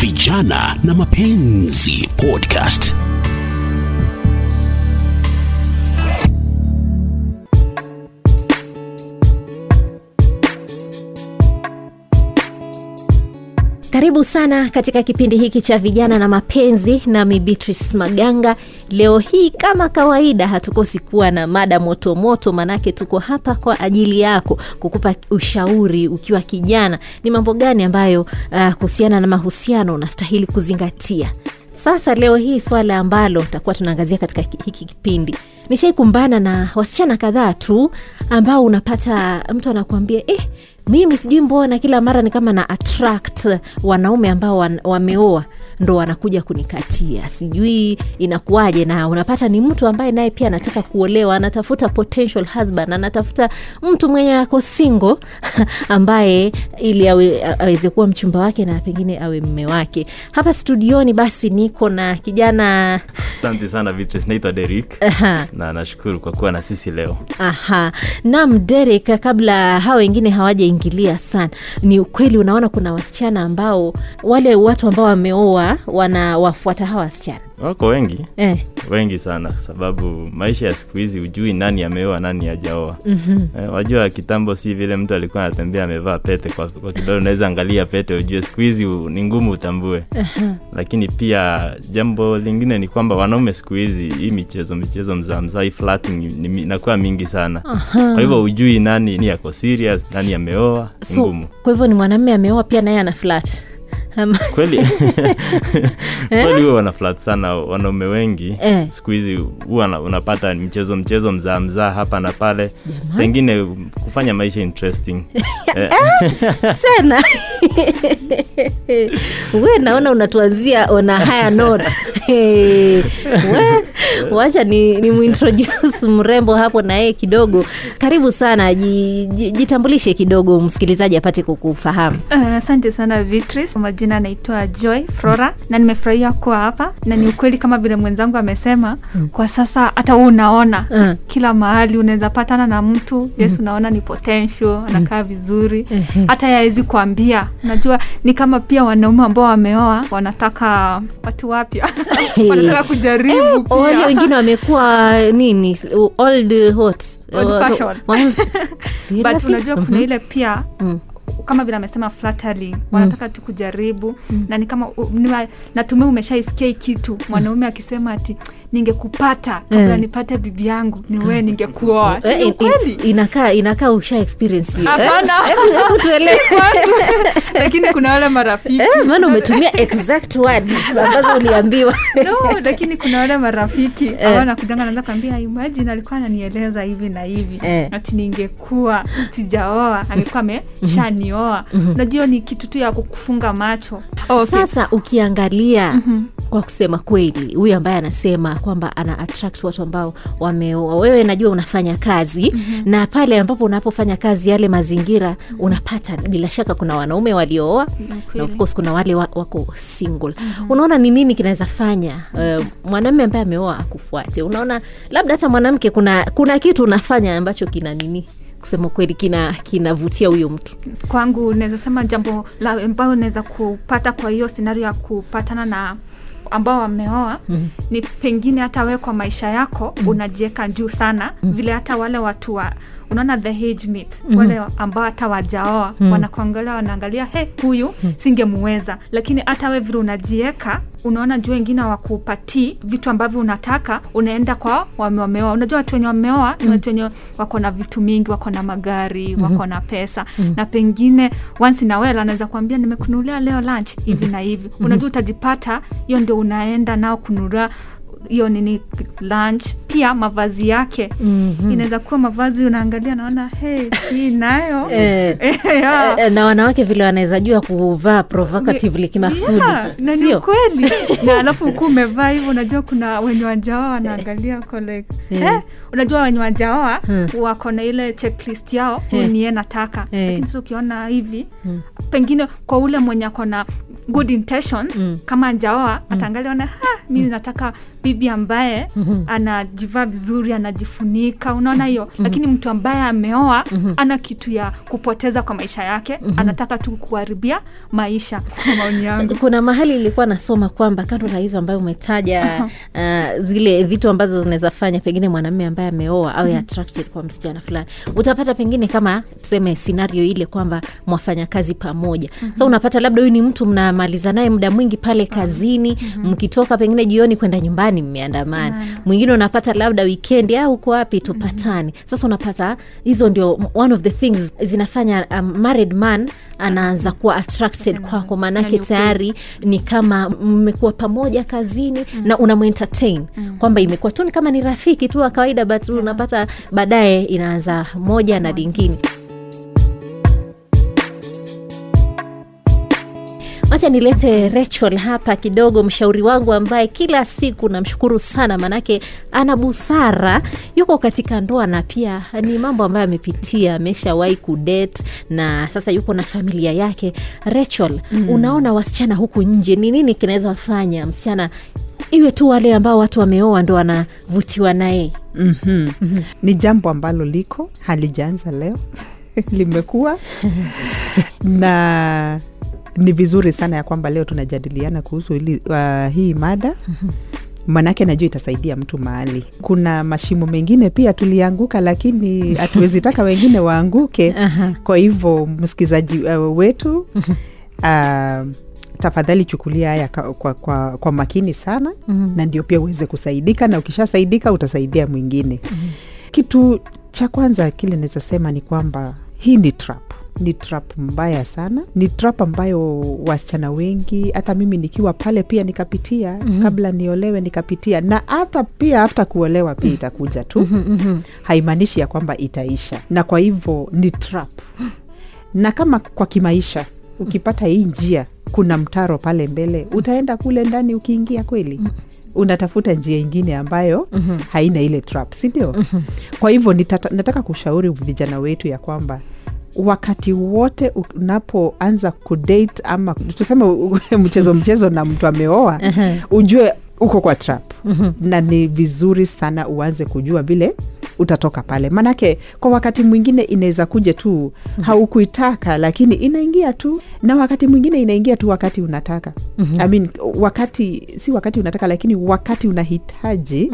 Vijana na Mapenzi Podcast. Karibu sana katika kipindi hiki cha vijana na mapenzi, nami Beatrice Maganga. Leo hii kama kawaida, hatukosi kuwa na mada motomoto maanake manake tuko hapa kwa ajili yako kukupa ushauri ukiwa kijana, ni mambo gani ambayo uh, kuhusiana na mahusiano unastahili kuzingatia. Sasa leo hii swala ambalo tutakuwa tunaangazia katika hiki kipindi, nishaikumbana na wasichana kadhaa tu ambao unapata mtu anakuambia eh, mimi sijui mbona kila mara ni kama na attract wanaume ambao wameoa ndo wanakuja kunikatia, sijui inakuwaje. Na unapata ni mtu ambaye naye pia anataka kuolewa, anatafuta potential husband, anatafuta mtu mwenye ako single ambaye ili awe, aweze kuwa mchumba wake na pengine awe mme wake. Hapa studioni basi niko na kijana Asante sana Beatrice, naitwa Derek na nashukuru kwa kuwa na sisi leo. Aha, nam Derek, kabla hao wengine hawajaingilia sana, ni ukweli unaona kuna wasichana ambao wale watu ambao wameoa wanawafuata hawa wasichana Wako wengi eh. wengi sana, sababu maisha ya siku hizi hujui nani ameoa nani hajaoa. mm-hmm. Eh, wajua kitambo si vile mtu alikuwa anatembea amevaa pete kwa, kwa kidole, unaweza angalia pete ujue. Siku hizi ni ngumu utambue. Lakini pia jambo lingine ni kwamba wanaume siku hizi hii michezo michezo mzaa flirting inakuwa mingi sana. Kwa hivyo hujui nani ni yako serious, nani ameoa, ni So, ngumu kwa hivyo ni mwanamme ameoa pia naye ana flat Ama- kweli? Kweli huwa wana sana wanaume wengi. Eh. siku hizi huwa unapata mchezo mchezo mzaa mzaa hapa na pale. Sengine kufanya maisha interesting. Eh, we naona unatuanzia on a higher note. We wacha ni, ni muintroduce mrembo hapo na yeye kidogo. Karibu sana ji- ji- jitambulishe kidogo msikilizaji apate kukufahamu. Uh, sana Beatrice. Kwa majina anaitwa Joy Flora na nimefurahia kuwa hapa, na ni ukweli kama vile mwenzangu amesema mm. Kwa sasa hata wewe unaona Mm. kila mahali unaweza patana na mtu. Yes, unaona ni potential, anakaa vizuri, hata yawezi kuambia. najua ni kama pia wanaume ambao wameoa wanataka watu wapya. Wanataka kujaribu pia. Wengine wamekuwa nini old hot. Wana- but unajua kuna Mhm. ile pia Mm. kama vile amesema flattery wanataka tu kujaribu na ni kama natumia umeshaisikia kitu mwanaume akisema ati ningekupata kabla mm. nipate bibi yangu ni wewe ningekuoa. Si Eh, in- in- inakaa inakaa usha experience. Eh, Hapana. hebu- tuelewe. lakini kuna wale marafiki. Eh, maana umetumia exact words ambazo uliambiwa. No lakini kuna wale marafiki ambao nakujanga naanza kuambia imagine alikuwa ananieleza hivi na hivi. Eh. ati ningekuwa sijaoa. Angekuwa ameshanioa unajua ni kitu tu ya kukufunga macho. Okay. sasa ukiangalia kwa kusema kweli huyu ambaye anasema kwamba ana attract watu ambao wameoa wewe najua unafanya kazi na pale ambapo unapofanya kazi yale mazingira unapata bila shaka kuna wanaume waliooa na of course kuna wale wa, wako single. Unaona ni nini kinaweza fanya uh, mwanamme ambaye ameoa akufuate? Unaona labda hata mwanamke kuna kuna kitu unafanya ambacho kina nini? Kusema kweli kina kinavutia huyo mtu. Kwangu naweza sema jambo la ambayo naweza kupata kwa hiyo scenario ya kupatana na ambao wameoa mm. ni pengine hata wewe kwa maisha yako mm. unajiweka juu sana mm. vile hata wale watu wa unaona the age mate mm. wale ambao hata wajaoa mm. wanakuangalia wanaangalia he huyu mm. singemuweza. Lakini hata we vile unajieka unaona juu wengine wakupatii vitu ambavyo unataka unaenda kwa wame wameoa. Unajua watu wenye wameoa ni watu wenye wako na vitu mingi wako na magari wako na pesa. Na pengine once na wela anaweza kuambia nimekunulia leo lunch hivi na hivi. Unajua utajipata hiyo ndio unaenda nao kunulia hiyo nini lunch pia mavazi yake Mhm. inaweza kuwa mavazi unaangalia naona hey, hii nayo Eh, yeah. Eh, na wanawake vile wanaweza jua kuvaa provocatively kimaksudi Yeah, na ni kweli na alafu huku umevaa hivyo unajua kuna wenye wajaoa wanaangalia wako like Eh. eh, unajua wenye wajaoa Hmm. wako na ile checklist yao Eh. eh. niye nataka Eh. lakini ukiona hivi pengine kwa ule mwenye ako na good intentions Mm. kama njaoa ataangalia ona ha mi nataka bibi ambaye anajivaa vizuri anajifunika. Unaona hiyo? Lakini mtu ambaye ameoa ana kitu ya kupoteza kwa maisha yake anataka tu kuharibia maisha kwa maoni yangu. Kuna mahali ilikuwa nasoma kwamba kando na hizo ambayo umetaja uh, zile vitu ambazo zinaweza fanya pengine mwanamume ambaye ameoa awe attracted kwa msichana fulani. Utapata pengine kama tuseme scenario ile kwamba mwafanya kazi pamoja. Sa unapata labda huyu ni mtu mnamaliza naye muda mwingi pale kazini mkitoka pengine jioni kwenda nyumbani mmeandamana. Mwingine unapata labda wikendi au uko wapi? Tupatane. Sasa unapata hizo ndio one of the things zinafanya um, married man anaanza kuwa attracted kwako. Maanake tayari ni kama mmekuwa pamoja kazini na unamuentertain kwamba imekuwa tu ni kama ni rafiki tu wa kawaida but unapata baadaye inaanza moja na lingine wacha nilete Rachel hapa kidogo, mshauri wangu ambaye kila siku namshukuru sana, manake ana busara, yuko katika ndoa na pia ni mambo ambayo amepitia, ameshawahi kudate na sasa yuko na familia yake. Rachel, mm. unaona wasichana huku nje, ni nini kinaweza fanya msichana iwe tu wale ambao watu wameoa ndo wanavutiwa naye? mm-hmm. mm-hmm. ni jambo ambalo liko halijaanza leo limekuwa na ni vizuri sana ya kwamba leo tunajadiliana kuhusu ili, uh, hii mada. Manake najua itasaidia mtu mahali. Kuna mashimo mengine pia tulianguka lakini hatuwezi taka wengine waanguke. Kwa hivyo msikilizaji uh, wetu uh, tafadhali chukulia haya kwa, kwa, kwa, kwa makini sana. Mhm. na ndio pia uweze kusaidika na ukishasaidika utasaidia mwingine. Kitu cha kwanza kile naweza sema ni kwamba hii ni trap ni trap mbaya sana. Ni trap ambayo wasichana wengi hata mimi nikiwa pale pia nikapitia mm-hmm. kabla niolewe nikapitia. Na hata pia hafta kuolewa pia itakuja tu. Mm-hmm. haimaanishi ya kwamba itaisha. Na kwa hivyo ni trap. Na kama kwa kimaisha ukipata hii njia kuna mtaro pale mbele utaenda kule ndani ukiingia kweli? Unatafuta njia ingine ambayo Mhm. haina ile trap sindio kwa hivyo nataka kushauri vijana wetu ya kwamba wakati wote unapoanza kudate ama tuseme mchezo mchezo na mtu ameoa ujue uko kwa trap. Mhm. na ni vizuri sana uanze kujua vile utatoka pale. Manake kwa wakati mwingine inaweza kuja tu haukuitaka lakini inaingia tu. Na wakati mwingine inaingia tu wakati unataka. I mean, wakati si wakati unataka lakini wakati unahitaji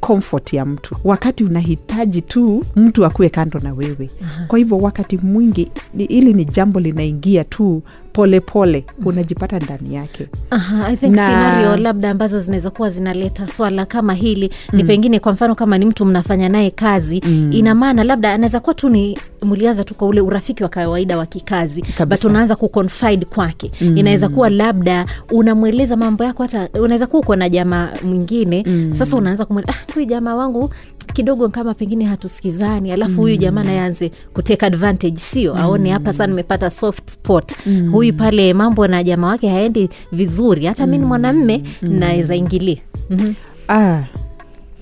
comfort ya mtu. Wakati unahitaji tu mtu akuwe kando na wewe. Kwa hivyo wakati mwingi hili ili ni jambo linaingia tu polepole pole, unajipata ndani yake. Aha, I think Na- scenario labda ambazo zinaweza kuwa zinaleta swala kama hili ni pengine kwa mfano kama ni mtu mnafanya naye kazi Mm. ina maana labda anaweza kuwa tu ni mlianza tu kwa ule urafiki wa kawaida wa kikazi but unaanza kuconfide kwake. Mm. inaweza kuwa labda unamweleza mambo yako hata unaweza kuwa uko na jamaa mwingine Mm. sasa unaanza kumweleza ah, huyu jamaa wangu kidogo kama pengine hatusikizani alafu huyu jamaa naye aanze kuteka advantage sio? Aone hapa sana nimepata soft spot huyu pale mambo na jamaa wake haendi vizuri hata mi ni mwanamme naweza ingilia Mhm. ah,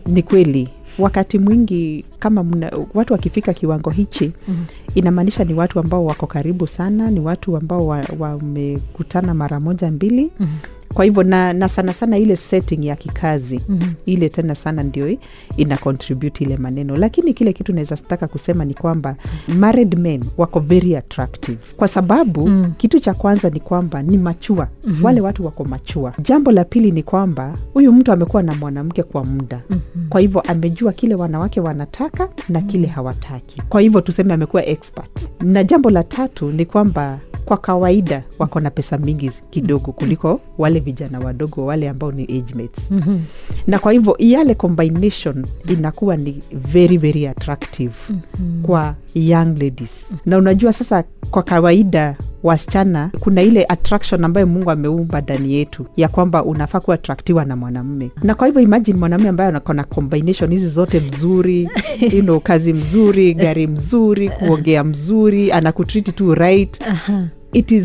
ni kweli wakati mwingi kama mna, watu wakifika kiwango hichi mm. inamaanisha ni watu ambao wako karibu sana ni watu ambao wamekutana wa mara moja mbili Mhm. Kwa hivyo na, na sana sana ile setting ya kikazi Mhm. ile tena sana ndio ina contribute ile maneno. Lakini kile kitu naweza taka kusema ni kwamba married men wako very attractive. Kwa sababu Mm. kitu cha kwanza ni kwamba ni machua mm-hmm. wale watu wako machua jambo la pili ni kwamba huyu mtu amekuwa na mwanamke kwa muda. Mm-hmm. kwa hivyo amejua kile wanawake wanataka na kile hawataki. Kwa hivyo tuseme amekuwa expert. Na jambo la tatu ni kwamba kwa kawaida wako na pesa mingi kidogo kuliko wale vijana wadogo wale ambao ni age mates Mhm. na kwa hivyo yale combination inakuwa ni very very attractive mm-hmm. kwa young ladies na unajua sasa kwa kawaida wasichana kuna ile attraction ambayo mungu ameumba ndani yetu ya kwamba unafaa kuatraktiwa na mwanamme na kwa hivyo imajini mwanamme ambaye anakona combination hizi zote mzuri you know, kazi mzuri gari mzuri kuongea mzuri anakutriti tu right Aha. it is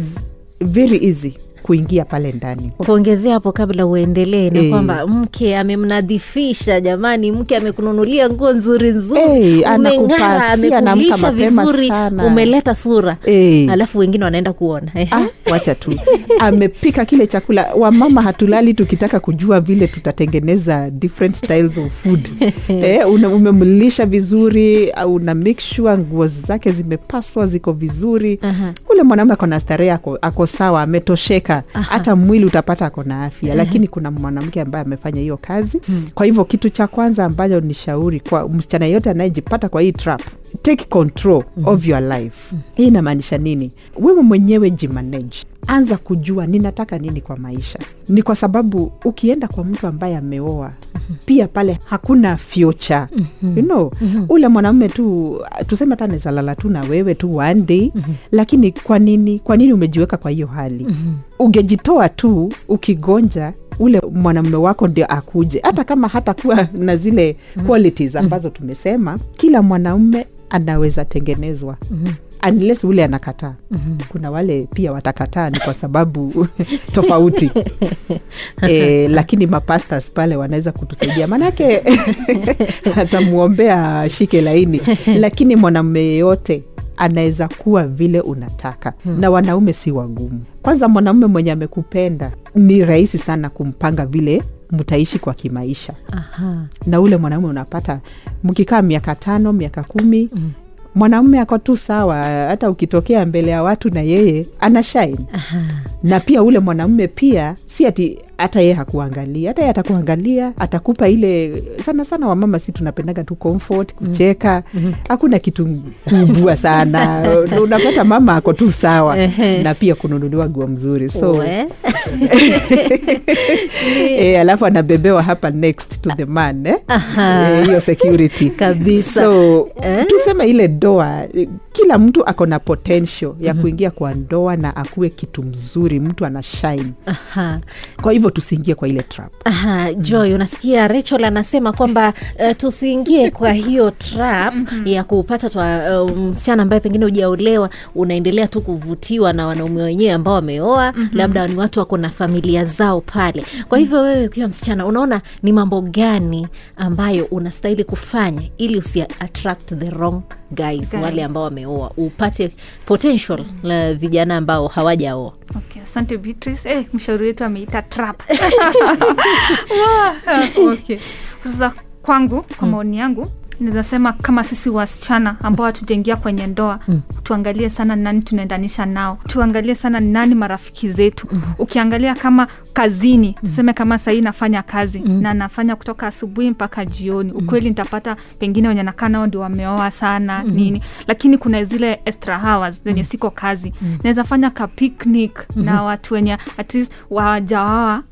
very easy kuingia pale ndani kuongezea hapo kabla uendelee ni Eh. kwamba mke amemnadhifisha jamani mke amekununulia nguo nzuri nzuri Eh, umeng'ara amekulisha vizuri sana. umeleta sura Eh. alafu wengine wanaenda kuona Ah, wacha tu amepika kile chakula wamama hatulali tukitaka kujua vile tutatengeneza different styles of food eh, umemlisha vizuri una make sure nguo zake zimepaswa ziko vizuri Aha. ule mwanaume ako na starehe ako, ako sawa ametosheka hata mwili utapata ako na afya lakini kuna mwanamke ambaye amefanya hiyo kazi. Kwa hivyo kitu cha kwanza ambayo ni shauri kwa msichana yeyote anayejipata kwa hii trap take control of your life. Hii inamaanisha nini? Wewe mwenyewe jimanage anza kujua ninataka nini kwa maisha. Ni kwa sababu ukienda kwa mtu ambaye ameoa pia pale hakuna future. You know ule mwanamume tu tuseme hata nezalala tu na wewe tu one day lakini kwa nini kwa nini umejiweka kwa hiyo hali? Ungejitoa tu ukigonja ule mwanamume wako ndio akuje. Hata kama hatakuwa na zile qualities ambazo tumesema kila mwanaume anaweza tengenezwa unless ule anakataa. Kuna wale pia watakataa ni kwa sababu tofauti. E, lakini mapastas pale wanaweza kutusaidia. Maanake atamwombea shike laini. Lakini mwanamume yeyote anaweza kuwa vile unataka. Na wanaume si wagumu. Kwanza mwanamume mwenye amekupenda ni rahisi sana kumpanga vile mtaishi kwa kimaisha. Aha. na ule mwanaume unapata mkikaa miaka tano miaka kumi mm. Mwanaume ako tu sawa hata ukitokea mbele ya watu na yeye ana shine. Na pia ule mwanamume pia si ati hata yeye hakuangalia hata yeye atakuangalia atakupa ile sana sana wamama si tunapendaga tu comfort kucheka. Hakuna kitu kubwa sana. Unapata mama ako tu sawa. Na pia kununuliwa nguo mzuri. So We. e, alafu anabebewa hapa next to the man hiyo Eh, e, security Kabisa. so Eh? tuseme ile doa eh, kila mtu ako na potential ya kuingia kwa ndoa na akuwe kitu mzuri mtu ana shine. Aha. kwa hivyo tusiingie kwa ile trap. Aha, Joy, unasikia Rachel anasema kwamba uh, tusiingie kwa hiyo trap ya kupata twa uh, msichana ambaye pengine hujaolewa, unaendelea tu kuvutiwa na wanaume wenyewe ambao wameoa, labda ni watu wako na familia zao pale. Kwa hivyo wewe ukiwa msichana, unaona ni mambo gani ambayo unastahili kufanya ili usi attract the wrong guys, guys. wale ambao wameoa, upate potential la vijana ambao hawajaoa. Okay, asante Beatrice. Eh, mshauri wetu ameita trap. wow. okay. Sasa kwangu, kwa maoni yangu naweza sema kama sisi wasichana ambao hatujaingia kwenye ndoa tuangalie sana nani tunaendanisha nao, tuangalie sana ni nani marafiki zetu. Ukiangalia kama kazini, tuseme kama sahii nafanya kazi na nafanya kutoka asubuhi mpaka jioni, ukweli nitapata pengine wenye nakaa nao ndio wameoa sana nini, lakini kuna zile extra hours zenye siko kazi, naweza fanya ka picnic na watu wenye at least wajawawa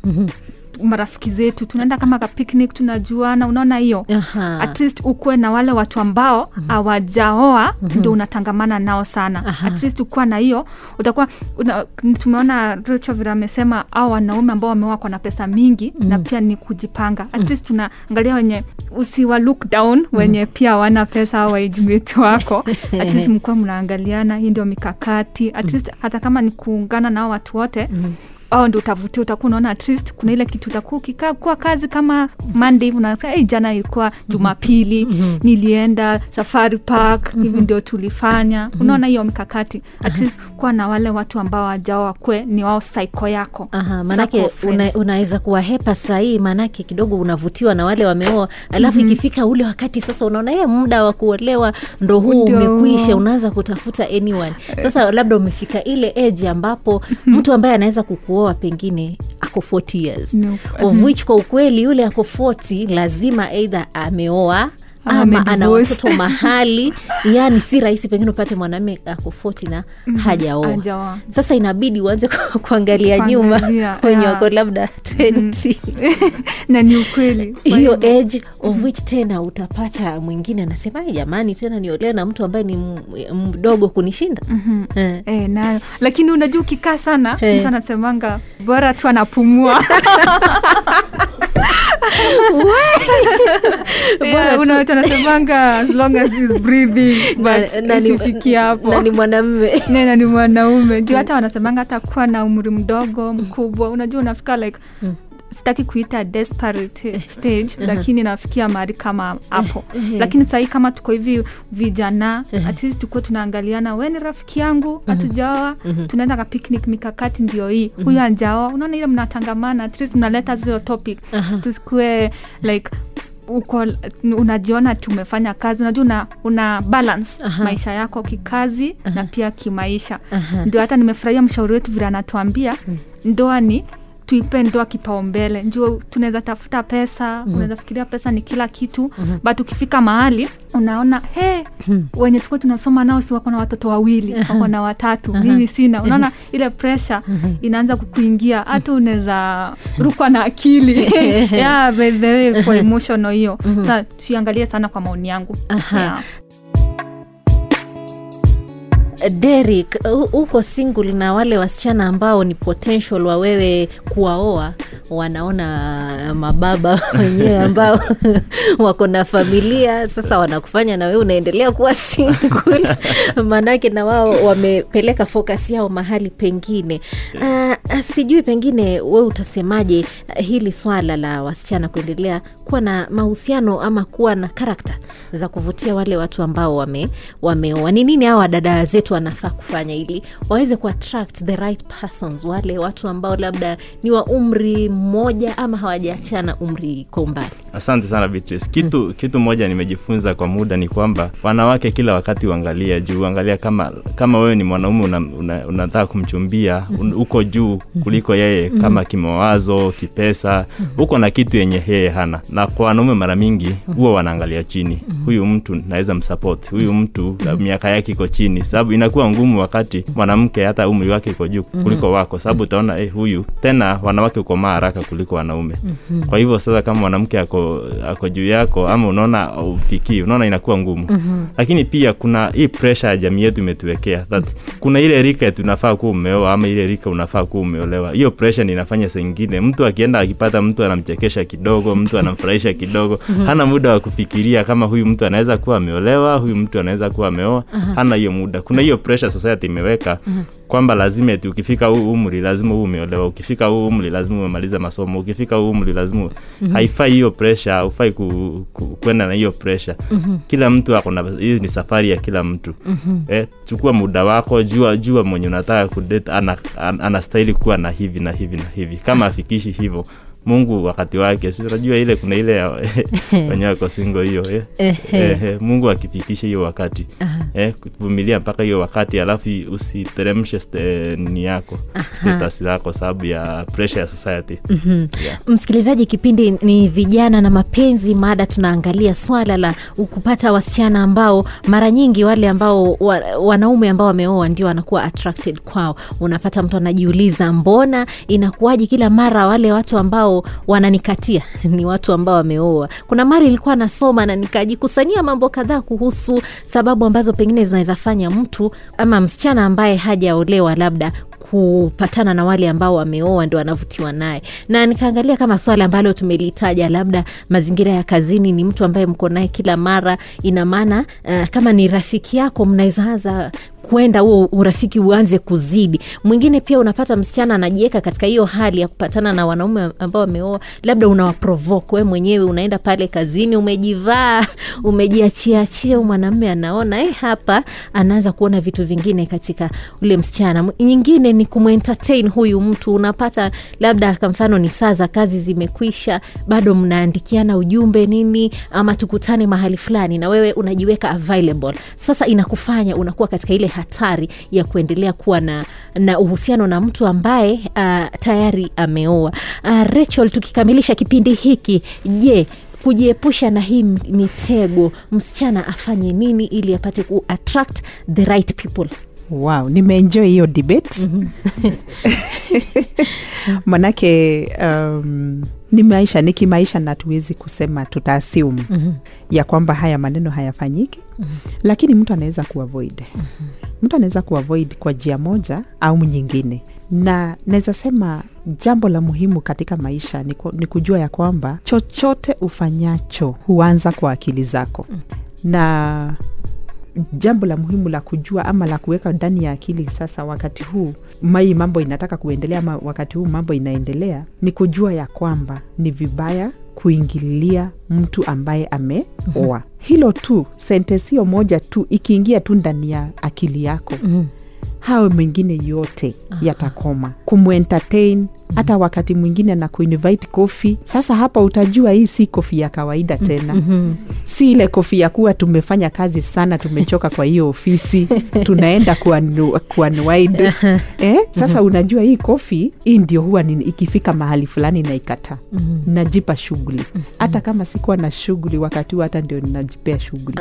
marafiki zetu tunaenda kama ka picnic tunajuana unaona hiyo? Aha. at least ukuwe na wale watu ambao hawajaoa ndio unatangamana nao sana. At least ukuwa na hiyo utakuwa una, tumeona Rachel vile amesema au wanaume ambao wameoa kwa na pesa mingi na pia ni kujipanga. At least tunaangalia wenye usiwa look down wenye pia wana pesa au waijumiti wako. At least mkuwa mnaangaliana hii ndio mikakati. At least hata kama ni kuungana nao watu wote au ndio utavutia utakuwa unaona at least kuna ile kitu utakuwa ukikaa kwa kazi kama Monday hivi unasema hey, jana ilikuwa Jumapili nilienda Safari Park hivi ndio tulifanya. Unaona hiyo mikakati at least kuwa na wale watu ambao wajao wakwe ni wao saiko yako. Aha, manake una, unaweza kuwahepa sahii, manake kidogo unavutiwa na wale wameoa, alafu ikifika ule wakati sasa unaona ye muda wa kuolewa ndo huu umekuisha unaanza kutafuta anyone. Sasa labda umefika ile age ambapo mtu ambaye anaweza kukuoa pengine ako 40 years no. of which kwa ukweli yule ako 40 lazima eidha ameoa Ama ana watoto mahali, yani si rahisi pengine upate mwanaume ako 40 na hajaoa. Hajaoa. Sasa inabidi uanze ku- kuangalia nyuma wenye yeah. wako labda 20 na ni ukweli hiyo age of which tena utapata mwingine anasema jamani, tena niolewe na mtu ambaye ni mdogo kunishinda Eh. Eh, na, lakini unajua ukikaa sana Eh. mtu anasemanga bora tu anapumua Yeah, una watu wanasemanga as long as breathing hapo. mwanaume juu hata wanasemanga hata kuwa na umri mdogo mkubwa. Unajua unafika like sitaki kuita desperate stage lakini nafikia mahali kama hapo. Lakini sahii kama tuko hivi vijana at least tukuwe tunaangaliana we ni rafiki yangu hatujaoa tunaenda ka picnic mikakati ndio hii. Huyu anjaoa unaona ile mnatangamana at least mnaleta zio topic. Tusikue like uko unajiona tumefanya kazi unajua una, una balance Aha. maisha yako kikazi na pia kimaisha. Ndio hata nimefurahia mshauri wetu vile anatuambia ndoa ni tuipe ndoa kipaumbele. Njuo tunaweza tafuta pesa unaweza fikiria pesa ni kila kitu but ukifika mahali unaona he wenye tulikuwa tunasoma nao si wako na watoto wawili wako na watatu mimi sina. Unaona ile presha inaanza kukuingia hata unaweza rukwa na akili. Yeah, by the way, kwa emotional hiyo. Sa tuiangalie sana kwa maoni yangu. Yeah. Derek, huko uko single na wale wasichana ambao ni potential wa wewe kuwaoa wanaona mababa wenyewe ambao wako na familia. Sasa wanakufanya na wewe unaendelea kuwa single. Maanake na wao wamepeleka focus yao mahali pengine. Uh, sijui pengine wewe utasemaje ah, hili swala la wasichana kuendelea kuwa na mahusiano ama kuwa na karakta za kuvutia wale watu ambao wame wameoa. Ni nini hawa dada zetu wanafaa kufanya ili waweze kuattract the right persons wale watu ambao labda ni wa umri mmoja ama hawajaachana umri kwa umbali? Asante sana Beatrice. kitu kitu moja nimejifunza kwa muda ni kwamba wanawake kila wakati uangalia juu angalia kama kama wewe ni mwanaume unataka una, una kumchumbia un, uko juu kuliko yeye kama kimawazo kipesa. Uko na kitu yenye yeye hana. Na kwa wanaume mara mingi huwa wanaangalia chini. Huyu mtu naweza msupport. Huyu mtu miaka yake iko chini. Sababu inakuwa ngumu wakati mwanamke hata umri wake iko juu kuliko wako. Sababu utaona eh, huyu tena wanawake ukomaa haraka kuliko wanaume. Kwa hivyo sasa kama mwanamke ako ako juu yako ama unaona ufikii unaona inakuwa ngumu. Lakini pia kuna hii pressure ya jamii yetu imetuwekea. That kuna ile rika tunafaa kuwa umeoa ama ile rika unafaa kuwa umeolewa. Hiyo pressure ni inafanya saa mtu akienda akipata mtu anamchekesha kidogo mtu anamfurahisha kidogo hana muda wa kufikiria kama huyu mtu anaweza kuwa ameolewa huyu mtu anaweza kuwa ameoa hana hiyo muda. Kuna hiyo pressure society imeweka kwamba lazima ti ukifika huu umri lazima huu umeolewa ukifika huu umri lazima umemaliza masomo. Ukifika umri lazima haifai hiyo pressure haufai ku, ku, kwenda na hiyo pressure. Kila mtu ako na hii ni safari ya kila mtu. Eh, chukua muda wako jua jua mwenye unataka kudate ana, ana anastahili kuwa na hivi na hivi na hivi. Kama afikishi hivyo mungu wakati wake. Si unajua ile kuna ile wenye wako singo hiyo eh. Mungu akifikisha hiyo wakati eh, kuvumilia mpaka hiyo wakati alafu usiteremshe ni yako status yako sababu ya pressure ya society. Yeah. msikilizaji kipindi ni vijana na mapenzi mada tunaangalia swala la kupata wasichana ambao mara nyingi wale ambao wa, wanaume ambao wameoa ndio wanakuwa attracted kwao. Unapata mtu anajiuliza mbona inakuwaji kila mara wale watu ambao wananikatia. Ni watu ambao wameoa. Kuna mara ilikuwa nasoma na nikajikusanyia mambo kadhaa kuhusu sababu ambazo pengine zinaweza fanya mtu ama msichana ambaye hajaolewa labda kupatana na wale ambao wameoa ndo wanavutiwa naye. Na nikaangalia kama swala ambalo tumelitaja labda mazingira ya kazini ni mtu ambaye mko naye kila mara ina maana uh, kama ni rafiki yako mnaweza anza kwenda huo urafiki uanze kuzidi. Mwingine pia unapata msichana anajiweka katika hiyo hali ya kupatana na wanaume ambao wameoa labda unawaprovoke wewe mwenyewe unaenda pale kazini umejivaa umejiachiachia mwanamume anaona eh, hapa anaanza kuona vitu vingine katika ule msichana. Nyingine ni kumentertain huyu mtu. Unapata labda kwa mfano ni saa za kazi zimekwisha bado mnaandikiana ujumbe nini ama tukutane mahali fulani na wewe unajiweka available. Sasa inakufanya unakuwa katika ile hatari ya kuendelea kuwa na, na uhusiano na mtu ambaye uh, tayari ameoa. Uh, Rachel tukikamilisha kipindi hiki je kujiepusha na hii mitego msichana afanye nini ili apate ku attract the right people? Wow nimeenjoy hiyo debate. Manake um, ni maisha ni kimaisha na tuwezi kusema tutaasium mm-hmm. ya kwamba haya maneno hayafanyiki mm-hmm. lakini mtu anaweza kuavoid mm-hmm. mtu anaweza kuavoid kwa njia moja au nyingine na naweza sema jambo la muhimu katika maisha ni, ku, ni kujua ya kwamba chochote ufanyacho huanza kwa akili zako na jambo la muhimu la kujua ama la kuweka ndani ya akili sasa wakati huu mai mambo inataka kuendelea ama wakati huu mambo inaendelea ni kujua ya kwamba ni vibaya kuingililia mtu ambaye ameoa. Hilo tu sentesi hiyo moja tu ikiingia tu ndani ya akili yako Mhm. hayo mengine yote yatakoma. Kumwentertain hata wakati mwingine na kuinvite kofi sasa hapa utajua hii si kofi ya kawaida tena. Mhm. si ile kofi ya kuwa tumefanya kazi sana tumechoka kwa hiyo ofisi tunaenda kuanu- eh? sasa unajua hii kofi hii ndio huwa ni, ikifika mahali fulani naikataa najipa shughuli. Hata kama sikuwa na shughuli wakati huu hata ndio ninajipea shughuli.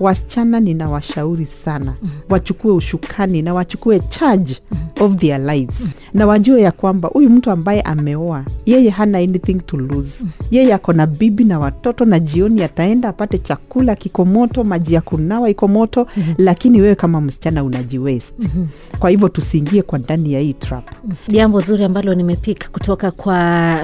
Wasichana ninawashauri sana. Wachukue ushukani na wachukue charge of their lives. Na wajue ya kwamba huyu mtu ambaye ameoa yeye hana anything to lose. Yeye ako na bibi na watoto na jioni ataenda apate chakula kiko moto maji ya kunawa iko moto lakini wewe kama msichana unajiwest kwa hivyo tusiingie kwa ndani ya hii trap. Jambo zuri ambalo nimepika kutoka kwa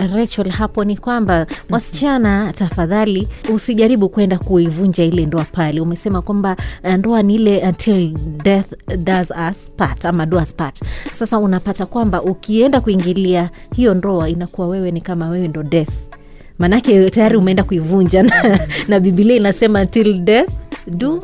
Rachel hapo ni kwamba wasichana, tafadhali usijaribu kwenda kuivunja ile ndoa pale. Umesema kwamba uh, ndoa ni ile until death does us part ama do us part. Sasa unapata kwamba ukienda kuingilia hiyo ndoa inakuwa wewe ni kama wewe ndo death maanake tayari umeenda kuivunja na, na bibilia inasema till death do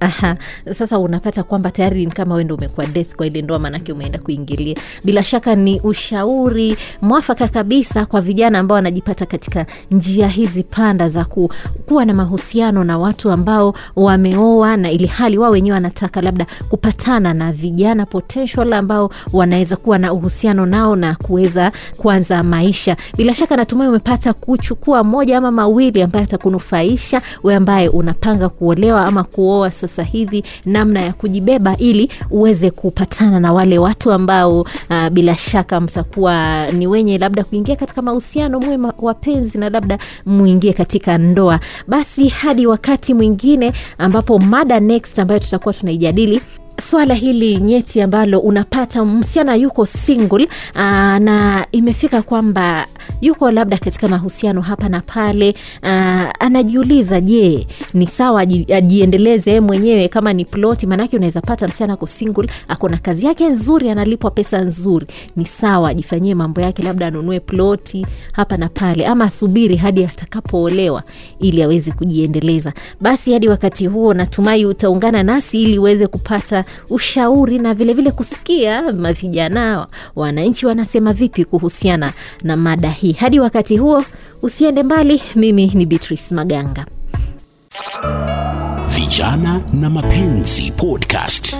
Aha. Sasa unapata kwamba tayari ni kama wendo umekuwa death kwa ile ndoa, maanake umeenda kuingilia. Bila shaka ni ushauri mwafaka kabisa kwa vijana ambao wanajipata katika njia hizi panda za ku, kuwa na mahusiano na watu ambao wameoa na ili hali wao wenyewe wanataka labda kupatana na vijana potential ambao wanaweza kuwa na uhusiano nao na kuweza kuanza maisha. Bila shaka natumai umepata kuchukua moja ama mawili ambayo atakunufaisha we ambaye unapanga kuolewa ama kuoa sasa hivi, namna ya kujibeba ili uweze kupatana na wale watu ambao uh, bila shaka mtakuwa ni wenye labda kuingia katika mahusiano, muwe wapenzi na labda muingie katika ndoa. Basi hadi wakati mwingine ambapo mada next ambayo tutakuwa tunaijadili swala hili nyeti ambalo unapata msichana yuko single aa, na imefika kwamba yuko labda katika mahusiano hapa na pale aa, anajiuliza je ni sawa ajiendeleze mwenyewe kama ni ploti maanake unaweza pata msichana ako single ako na kazi yake nzuri analipwa pesa nzuri. Ni sawa ajifanyie mambo yake labda anunue ploti hapa na pale ama asubiri hadi atakapoolewa ili aweze kujiendeleza. Basi hadi wakati huo natumai utaungana nasi ili uweze kupata ushauri na vilevile vile kusikia mavijana wananchi wanasema vipi kuhusiana na mada hii. Hadi wakati huo usiende mbali. Mimi ni beatrice maganga. Vijana na Mapenzi Podcast.